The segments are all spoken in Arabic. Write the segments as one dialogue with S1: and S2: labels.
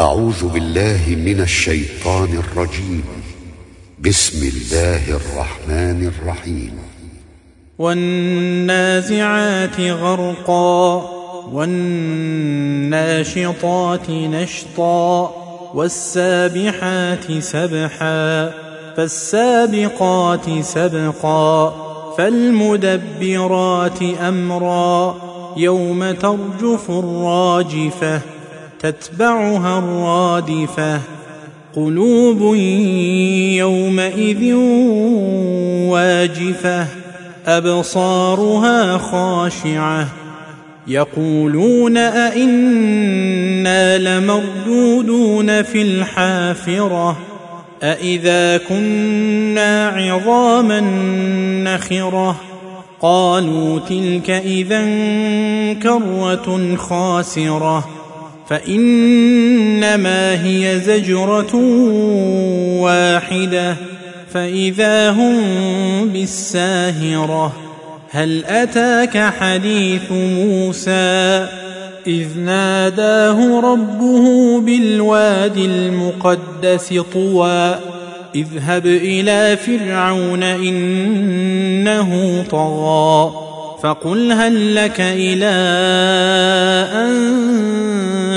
S1: أعوذ بالله من الشيطان الرجيم. بسم الله الرحمن الرحيم.
S2: والنازعات غرقا والناشطات نشطا والسابحات سبحا فالسابقات سبقا فالمدبرات أمرا يوم ترجف الراجفة. تتبعها الرادفة. قلوب يومئذ واجفة. أبصارها خاشعة. يقولون أئنا لمردودون في الحافرة. أإذا كنا عظاما نخرة. قالوا تلك إذا كرة خاسرة. فإنما هي زجرة واحدة. فإذا هم بالساهرة هل أتاك حديث موسى؟ إذ ناداه ربه بالواد المقدس طوى اذهب إلى فرعون إنه طغى فقل هل لك إلى أن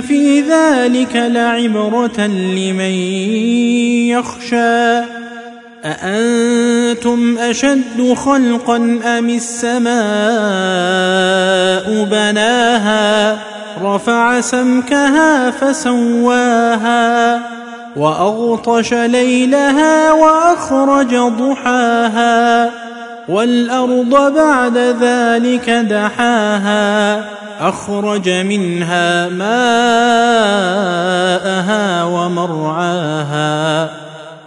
S2: في ذلك لعبرة لمن يخشى أأنتم أشد خلقا أم السماء بناها رفع سمكها فسواها وأغطش ليلها وأخرج ضحاها والأرض بعد ذلك دحاها أخرج منها ماءها ومرعاها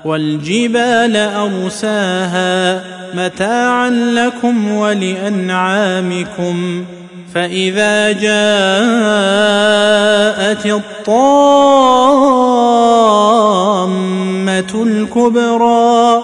S2: والجبال أرساها متاعا لكم ولأنعامكم فإذا جاءت الطامة الكبرى